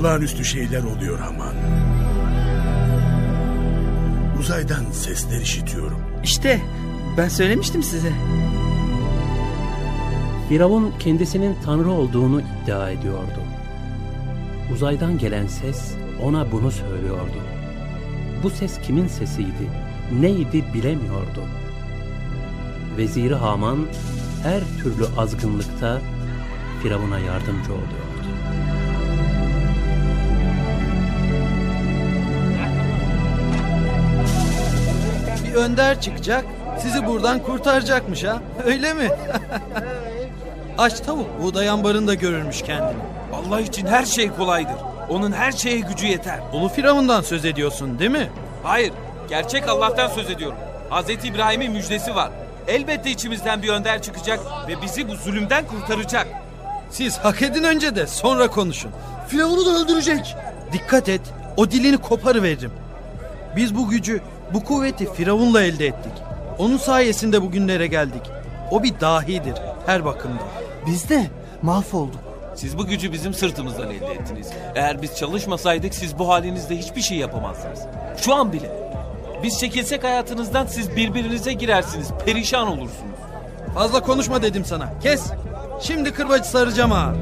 Olağanüstü şeyler oluyor Haman. Uzaydan sesler işitiyorum. İşte ben söylemiştim size. Firavun kendisinin tanrı olduğunu iddia ediyordu. Uzaydan gelen ses ona bunu söylüyordu. Bu ses kimin sesiydi, neydi bilemiyordu. Veziri Haman her türlü azgınlıkta Firavun'a yardımcı oluyordu. Önder çıkacak, sizi buradan kurtaracakmış ha. Öyle mi? Aç tavuk buğday ambarında görürmüş kendini. Allah için her şey kolaydır. Onun her şeye gücü yeter. Ulu Firavun'dan söz ediyorsun değil mi? Hayır, gerçek Allah'tan söz ediyorum. Hazreti İbrahim'in müjdesi var. Elbette içimizden bir önder çıkacak ve bizi bu zulümden kurtaracak. Siz hak edin önce de sonra konuşun. Firavun'u da öldürecek. Dikkat et, o dilini koparıveririm. Biz bu gücü, bu kuvveti Firavun'la elde ettik. Onun sayesinde bugünlere geldik. O bir dahidir her bakımda. Biz de mahvolduk. Siz bu gücü bizim sırtımızdan elde ettiniz. Eğer biz çalışmasaydık siz bu halinizde hiçbir şey yapamazdınız. Şu an bile. Biz çekilsek hayatınızdan siz birbirinize girersiniz, perişan olursunuz. Fazla konuşma dedim sana. Kes. Şimdi kırbacı saracağım ha.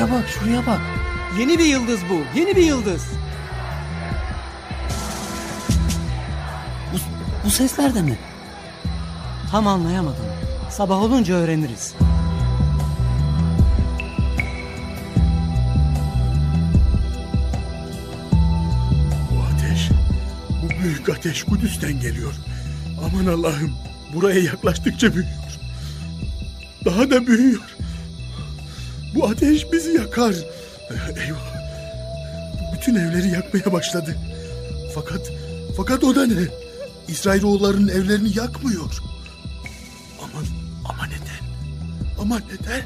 Şuraya bak, şuraya bak. Yeni bir yıldız bu. Yeni bir yıldız. Bu, bu sesler de mi? Tam anlayamadım. Sabah olunca öğreniriz. Bu ateş, bu büyük ateş Kudüs'ten geliyor. Aman Allah'ım, buraya yaklaştıkça büyüyor. Daha da büyüyor. Bu ateş bizi yakar. Eyvah. Bütün evleri yakmaya başladı. Fakat, fakat o da ne? İsrailoğullarının evlerini yakmıyor. Aman, ama neden? Ama neden?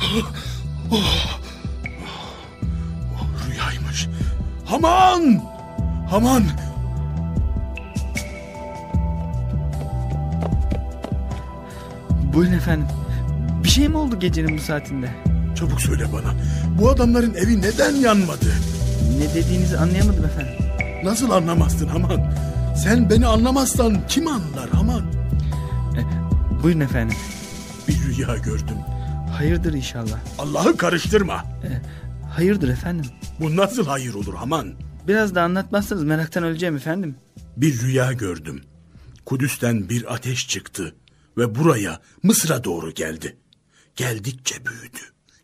Oh, oh, oh, rüyaymış. Haman! Haman! Buyurun efendim. Şey mi oldu gecenin bu saatinde? Çabuk söyle bana. Bu adamların evi neden yanmadı? Ne dediğinizi anlayamadım efendim. Nasıl anlamazsın Haman? Sen beni anlamazsan kim anlar Haman? Buyurun efendim. Bir rüya gördüm. Hayırdır inşallah. Allah'ı karıştırma. Hayırdır efendim. Bu nasıl hayır olur Haman? Biraz da anlatmazsanız meraktan öleceğim efendim. Bir rüya gördüm. Kudüs'ten bir ateş çıktı ve buraya Mısır'a doğru geldi. Geldikçe büyüdü.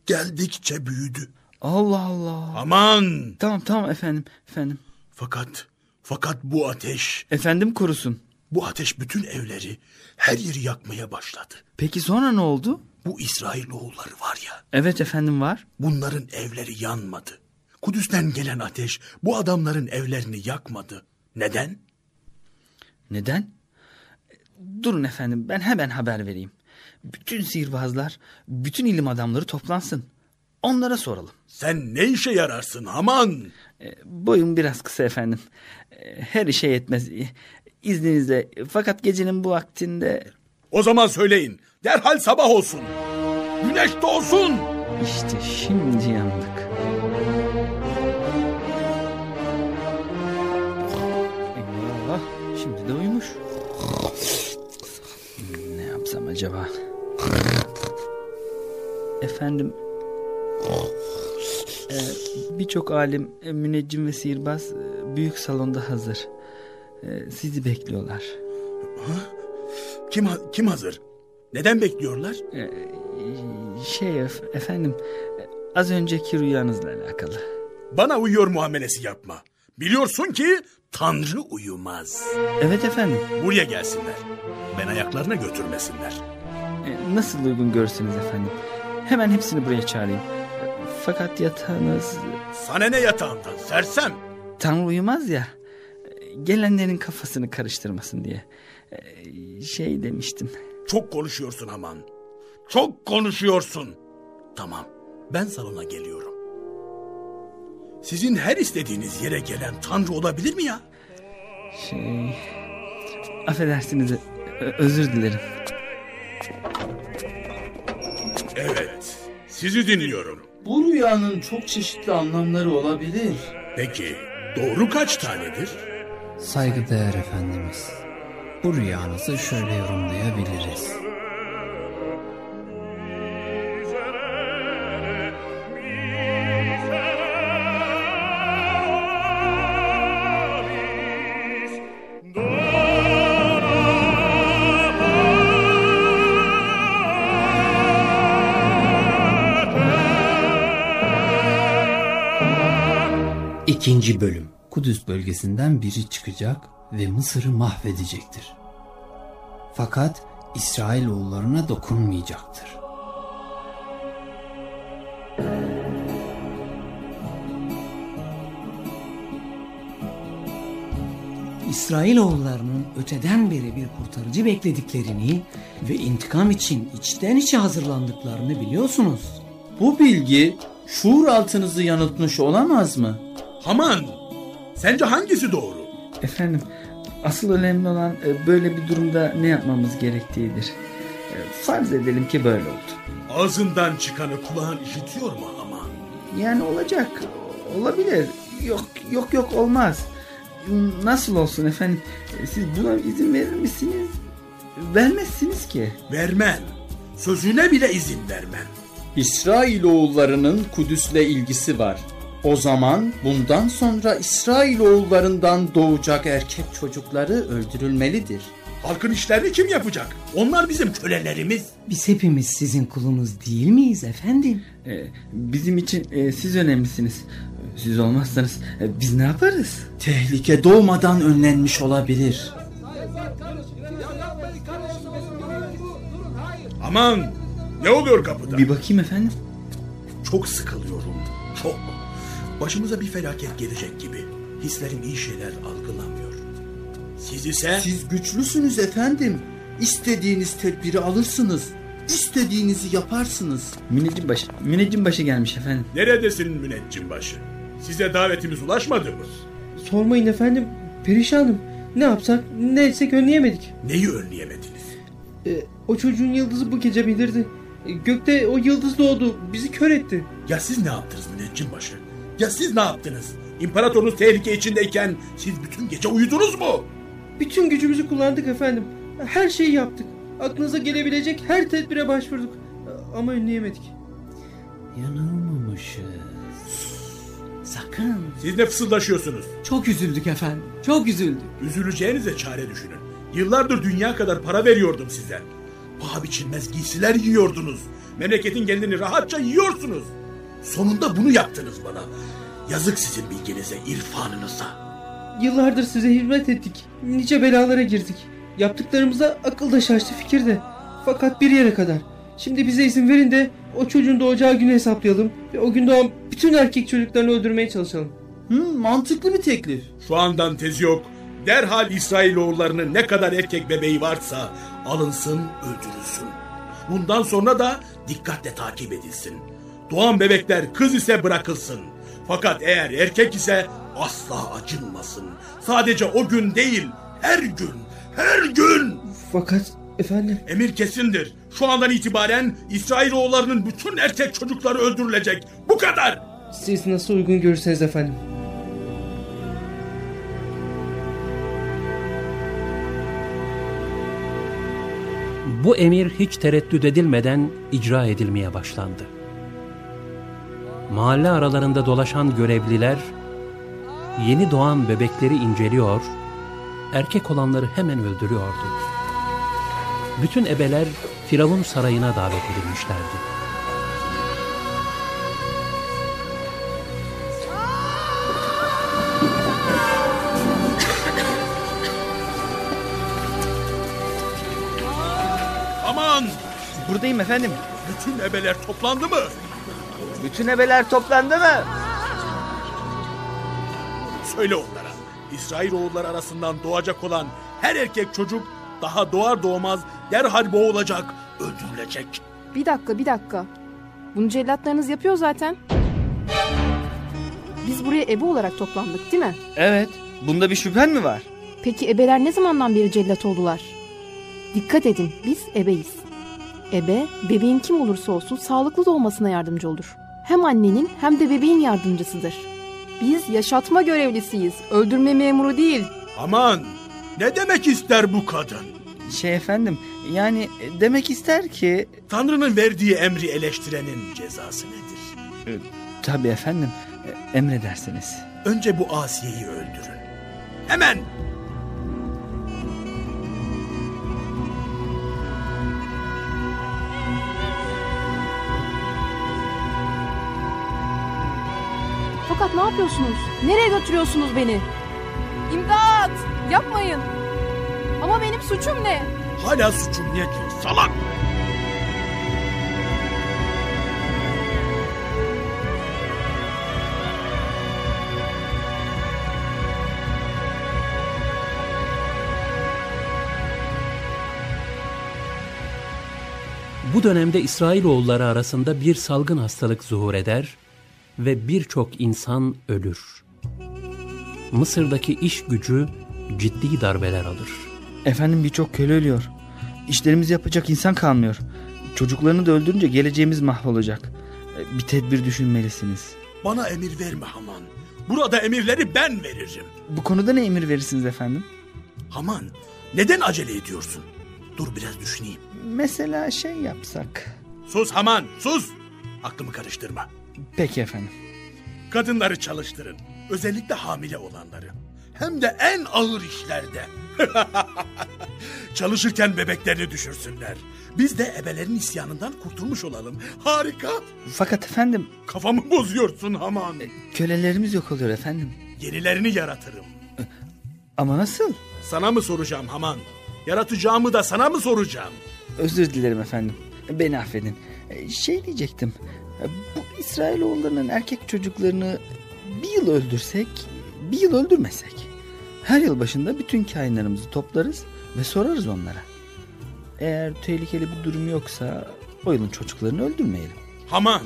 Geldikçe büyüdü. Allah Allah. Aman! Tamam tamam efendim. Efendim. Fakat fakat bu ateş, Efendim korusun. bu ateş bütün evleri, her yeri yakmaya başladı. Peki sonra ne oldu? Bu İsrailoğulları var ya, Evet efendim var. bunların evleri yanmadı. Kudüs'ten gelen ateş bu adamların evlerini yakmadı. Neden? Neden? Durun efendim ben hemen haber vereyim. Bütün sihirbazlar, bütün ilim adamları toplansın. Onlara soralım. Sen ne işe yararsın Haman? E, boyum biraz kısa efendim. E, her işe yetmez. E, İzninizle. Fakat gecenin bu vaktinde O zaman söyleyin. Derhal sabah olsun. Güneş doğsun. işte şimdi yandık. Eyvah şimdi de uyumuş. Ne yapsam acaba? Efendim e, birçok alim, e, müneccim ve sihirbaz e, büyük salonda hazır. E, sizi bekliyorlar. Kim ha- kim hazır? Neden bekliyorlar? E, şey ef- efendim e, az önceki rüyanızla alakalı. Bana uyuyor muamelesi yapma. Biliyorsun ki Tanrı uyumaz. Evet efendim. Buraya gelsinler. Ben ayaklarına götürmesinler. E, nasıl uygun görürseniz efendim. Hemen hepsini buraya çağırayım. Fakat yatağınız Sana ne yatağından sersem? Tanrı uyumaz ya. Gelenlerin kafasını karıştırmasın diye. E, Şey demiştim. Çok konuşuyorsun Haman. Çok konuşuyorsun. Tamam, ben salona geliyorum. Sizin her istediğiniz yere gelen Tanrı olabilir mi ya? Şey... Affedersiniz özür dilerim. Evet, sizi dinliyorum. Bu rüyanın çok çeşitli anlamları olabilir. Peki, doğru kaç tanedir? Saygıdeğer efendimiz. Bu rüyanızı şöyle yorumlayabiliriz. İkinci bölüm. Kudüs bölgesinden biri çıkacak ve Mısır'ı mahvedecektir. Fakat İsrailoğullarına dokunmayacaktır. İsrailoğullarının öteden beri bir kurtarıcı beklediklerini ve intikam için içten içe hazırlandıklarını biliyorsunuz. Bu bilgi şuur altınızı yanıltmış olamaz mı? Haman, sence hangisi doğru? Efendim, asıl önemli olan e, böyle bir durumda ne yapmamız gerektiğidir. E, Farz edelim ki böyle oldu. Ağzından çıkanı kulağın işitiyor mu Haman? Yani olacak, olabilir. Yok, yok, yok olmaz. Nasıl olsun efendim? E, Siz buna izin verir misiniz? Vermezsiniz ki. Vermem. Sözüne bile izin vermem. İsrailoğullarının Kudüs'le ilgisi var. O zaman bundan sonra İsrailoğullarından doğacak erkek çocukları öldürülmelidir. Halkın işlerini kim yapacak? Onlar bizim kölelerimiz. Biz hepimiz sizin kulunuz değil miyiz efendim? E, Bizim için e, siz önemlisiniz. Siz olmazsanız e, biz ne yaparız? Tehlike doğmadan önlenmiş olabilir. Aman, ne oluyor kapıda? Bir bakayım efendim. Çok sıkılıyorum, çok. Başımıza bir felaket gelecek gibi. Hislerim iyi şeyler algılamıyor. Siz ise... Siz güçlüsünüz efendim. İstediğiniz tedbiri alırsınız. İstediğinizi yaparsınız. Müneccim başı, müneccim başı gelmiş efendim. Neredesin müneccim başı? Size davetimiz ulaşmadı mı? Sormayın efendim. Perişanım. Ne yapsak ne etsek önleyemedik. Neyi önleyemediniz? Ee, o çocuğun yıldızı bu gece bildirdi. Ee, gökte o yıldız doğdu. Bizi kör etti. Ya siz ne yaptınız müneccim başı? Ya siz ne yaptınız? İmparatorunuz tehlike içindeyken siz bütün gece uyudunuz mu? Bütün gücümüzü kullandık efendim. Her şeyi yaptık. Aklınıza gelebilecek her tedbire başvurduk. Ama önleyemedik. Yanılmamışız. Sakın. Siz ne fısıldaşıyorsunuz? Çok üzüldük efendim. Çok üzüldük. Üzüleceğinize çare düşünün. Yıllardır dünya kadar para veriyordum size. Paha biçilmez giysiler yiyordunuz. Memleketin gelini rahatça yiyorsunuz. Sonunda bunu yaptınız bana. Yazık sizin bilginize, irfanınıza. Yıllardır size hizmet ettik. Nice belalara girdik. Yaptıklarımıza akıl da şaştı fikir de. Fakat bir yere kadar. Şimdi bize izin verin de o çocuğun doğacağı günü hesaplayalım. Ve o gün doğan bütün erkek çocuklarını öldürmeye çalışalım. Hı, mantıklı bir teklif. Şu andan tezi yok. Derhal İsrailoğullarının ne kadar erkek bebeği varsa alınsın, öldürülsün. Bundan sonra da dikkatle takip edilsin. Doğan bebekler kız ise bırakılsın. Fakat eğer erkek ise asla acınmasın. Sadece o gün değil, her gün, her gün. Fakat efendim Emir kesindir. Şu andan itibaren İsrailoğullarının bütün erkek çocukları öldürülecek. Bu kadar. siz nasıl uygun görürseniz efendim. Bu emir hiç tereddüt edilmeden icra edilmeye başlandı. Mahalle aralarında dolaşan görevliler yeni doğan bebekleri inceliyor, erkek olanları hemen öldürüyordu. Bütün ebeler Firavun sarayına davet edilmişlerdi. Aman! Buradayım efendim. Bütün ebeler toplandı mı? Bütün ebeler toplandı mı? Söyle onlara. İsrailoğulları arasından doğacak olan her erkek çocuk daha doğar doğmaz derhal boğulacak, öldürülecek. Bir dakika bir dakika. Bunu cellatlarınız yapıyor zaten. Biz buraya ebe olarak toplandık değil mi? Evet. Bunda bir şüphen mi var? Peki ebeler ne zamandan beri cellat oldular? Dikkat edin biz ebeyiz. Ebe bebeğin kim olursa olsun sağlıklı doğmasına yardımcı olur. Hem annenin hem de bebeğin yardımcısıdır. Biz yaşatma görevlisiyiz. Öldürme memuru değil. Aman ne demek ister bu kadın? Şey efendim yani demek ister ki... Tanrı'nın verdiği emri eleştirenin cezası nedir? Tabii efendim emredersiniz. Önce bu Asiye'yi öldürün. Hemen! Fakat ne yapıyorsunuz? Nereye götürüyorsunuz beni? İmdat! Yapmayın! Ama benim suçum ne? Hala suçum ne diyor salak? Bu dönemde İsrailoğulları arasında bir salgın hastalık zuhur eder ve birçok insan ölür. Mısır'daki iş gücü ciddi darbeler alır. Efendim birçok köle ölüyor. İşlerimizi yapacak insan kalmıyor. Çocuklarını da öldürünce geleceğimiz mahvolacak. Bir tedbir düşünmelisiniz. Bana emir verme Haman. Burada emirleri ben veririm. Bu konuda ne emir verirsiniz efendim? Haman neden acele ediyorsun? Dur biraz düşüneyim. Mesela şey yapsak. Sus Haman sus. Aklımı karıştırma. Peki efendim. Kadınları çalıştırın. Özellikle hamile olanları. Hem de en ağır işlerde. Çalışırken bebeklerini düşürsünler. Biz de ebelerin isyanından kurtulmuş olalım. Harika. Fakat efendim... Kafamı bozuyorsun Haman. Kölelerimiz yok oluyor efendim. Yenilerini yaratırım. Ama nasıl? Sana mı soracağım Haman? Yaratacağımı da sana mı soracağım? Özür dilerim efendim. Beni affedin. Şey diyecektim. Bu İsrailoğullarının erkek çocuklarını bir yıl öldürsek, bir yıl öldürmesek. Her yıl başında bütün kainlarımızı toplarız ve sorarız onlara. Eğer tehlikeli bir durum yoksa o yılın çocuklarını öldürmeyelim. Haman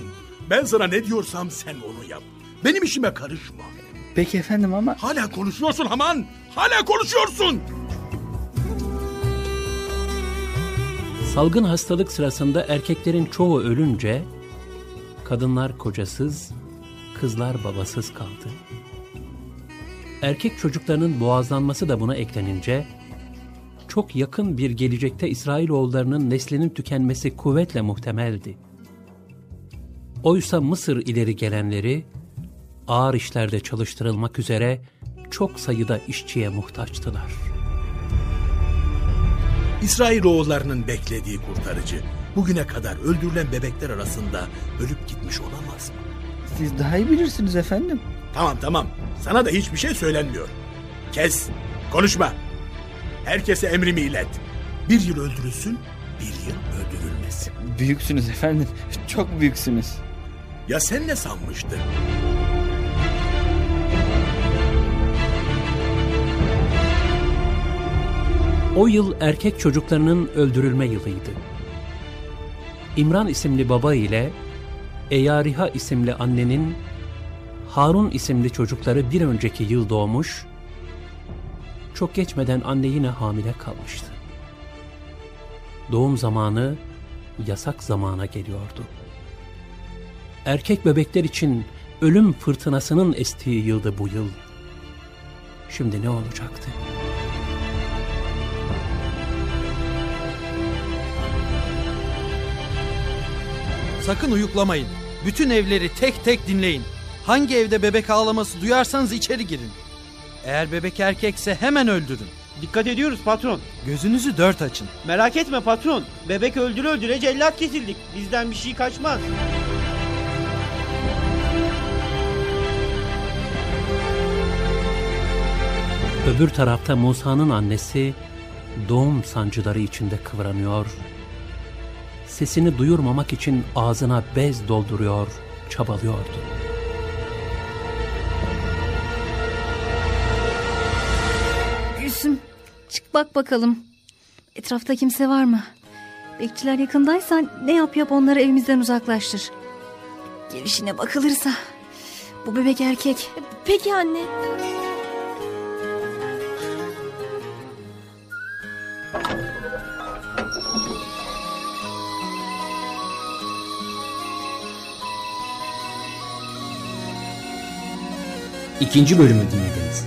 ben sana ne diyorsam sen onu yap. Benim işime karışma. Peki efendim ama... Hala konuşuyorsun Haman. Hala konuşuyorsun. Salgın hastalık sırasında erkeklerin çoğu ölünce kadınlar kocasız, kızlar babasız kaldı. Erkek çocuklarının boğazlanması da buna eklenince çok yakın bir gelecekte İsrailoğullarının neslinin tükenmesi kuvvetle muhtemeldi. Oysa Mısır ileri gelenleri ağır işlerde çalıştırılmak üzere çok sayıda işçiye muhtaçtılar. İsrailoğullarının beklediği kurtarıcı bugüne kadar öldürülen bebekler arasında ölüp gitmiş olamaz mı? Siz daha iyi bilirsiniz efendim. Tamam tamam. Sana da hiçbir şey söylenmiyor. Kes. Konuşma. Herkese emrimi ilet. Bir yıl öldürülsün, bir yıl öldürülmesin. Büyüksünüz efendim. Çok büyüksünüz. Ya sen ne sanmıştın? O yıl erkek çocuklarının öldürülme yılıydı. İmran isimli baba ile Eyariha isimli annenin Harun isimli çocukları bir önceki yıl doğmuş, çok geçmeden anne yine hamile kalmıştı. Doğum zamanı yasak zamana geliyordu. Erkek bebekler için ölüm fırtınasının estiği yıldı bu yıl. Şimdi ne olacaktı? Sakın uyuklamayın. Bütün evleri tek tek dinleyin. Hangi evde bebek ağlaması duyarsanız içeri girin. Eğer bebek erkekse hemen öldürün. Dikkat ediyoruz patron. Gözünüzü dört açın. Merak etme patron. Bebek öldüre öldüre cellat kesildik. Bizden bir şey kaçmaz. Öbür tarafta Musa'nın annesi doğum sancıları içinde kıvranıyor. Sesini duyurmamak için ağzına bez dolduruyor, çabalıyordu. Gülsüm çık bak bakalım. Etrafta kimse var mı? Bekçiler yakındaysa ne yap yap onları evimizden uzaklaştır. Gelişine bakılırsa bu bebek erkek. Peki anne. İkinci bölümü dinlediniz.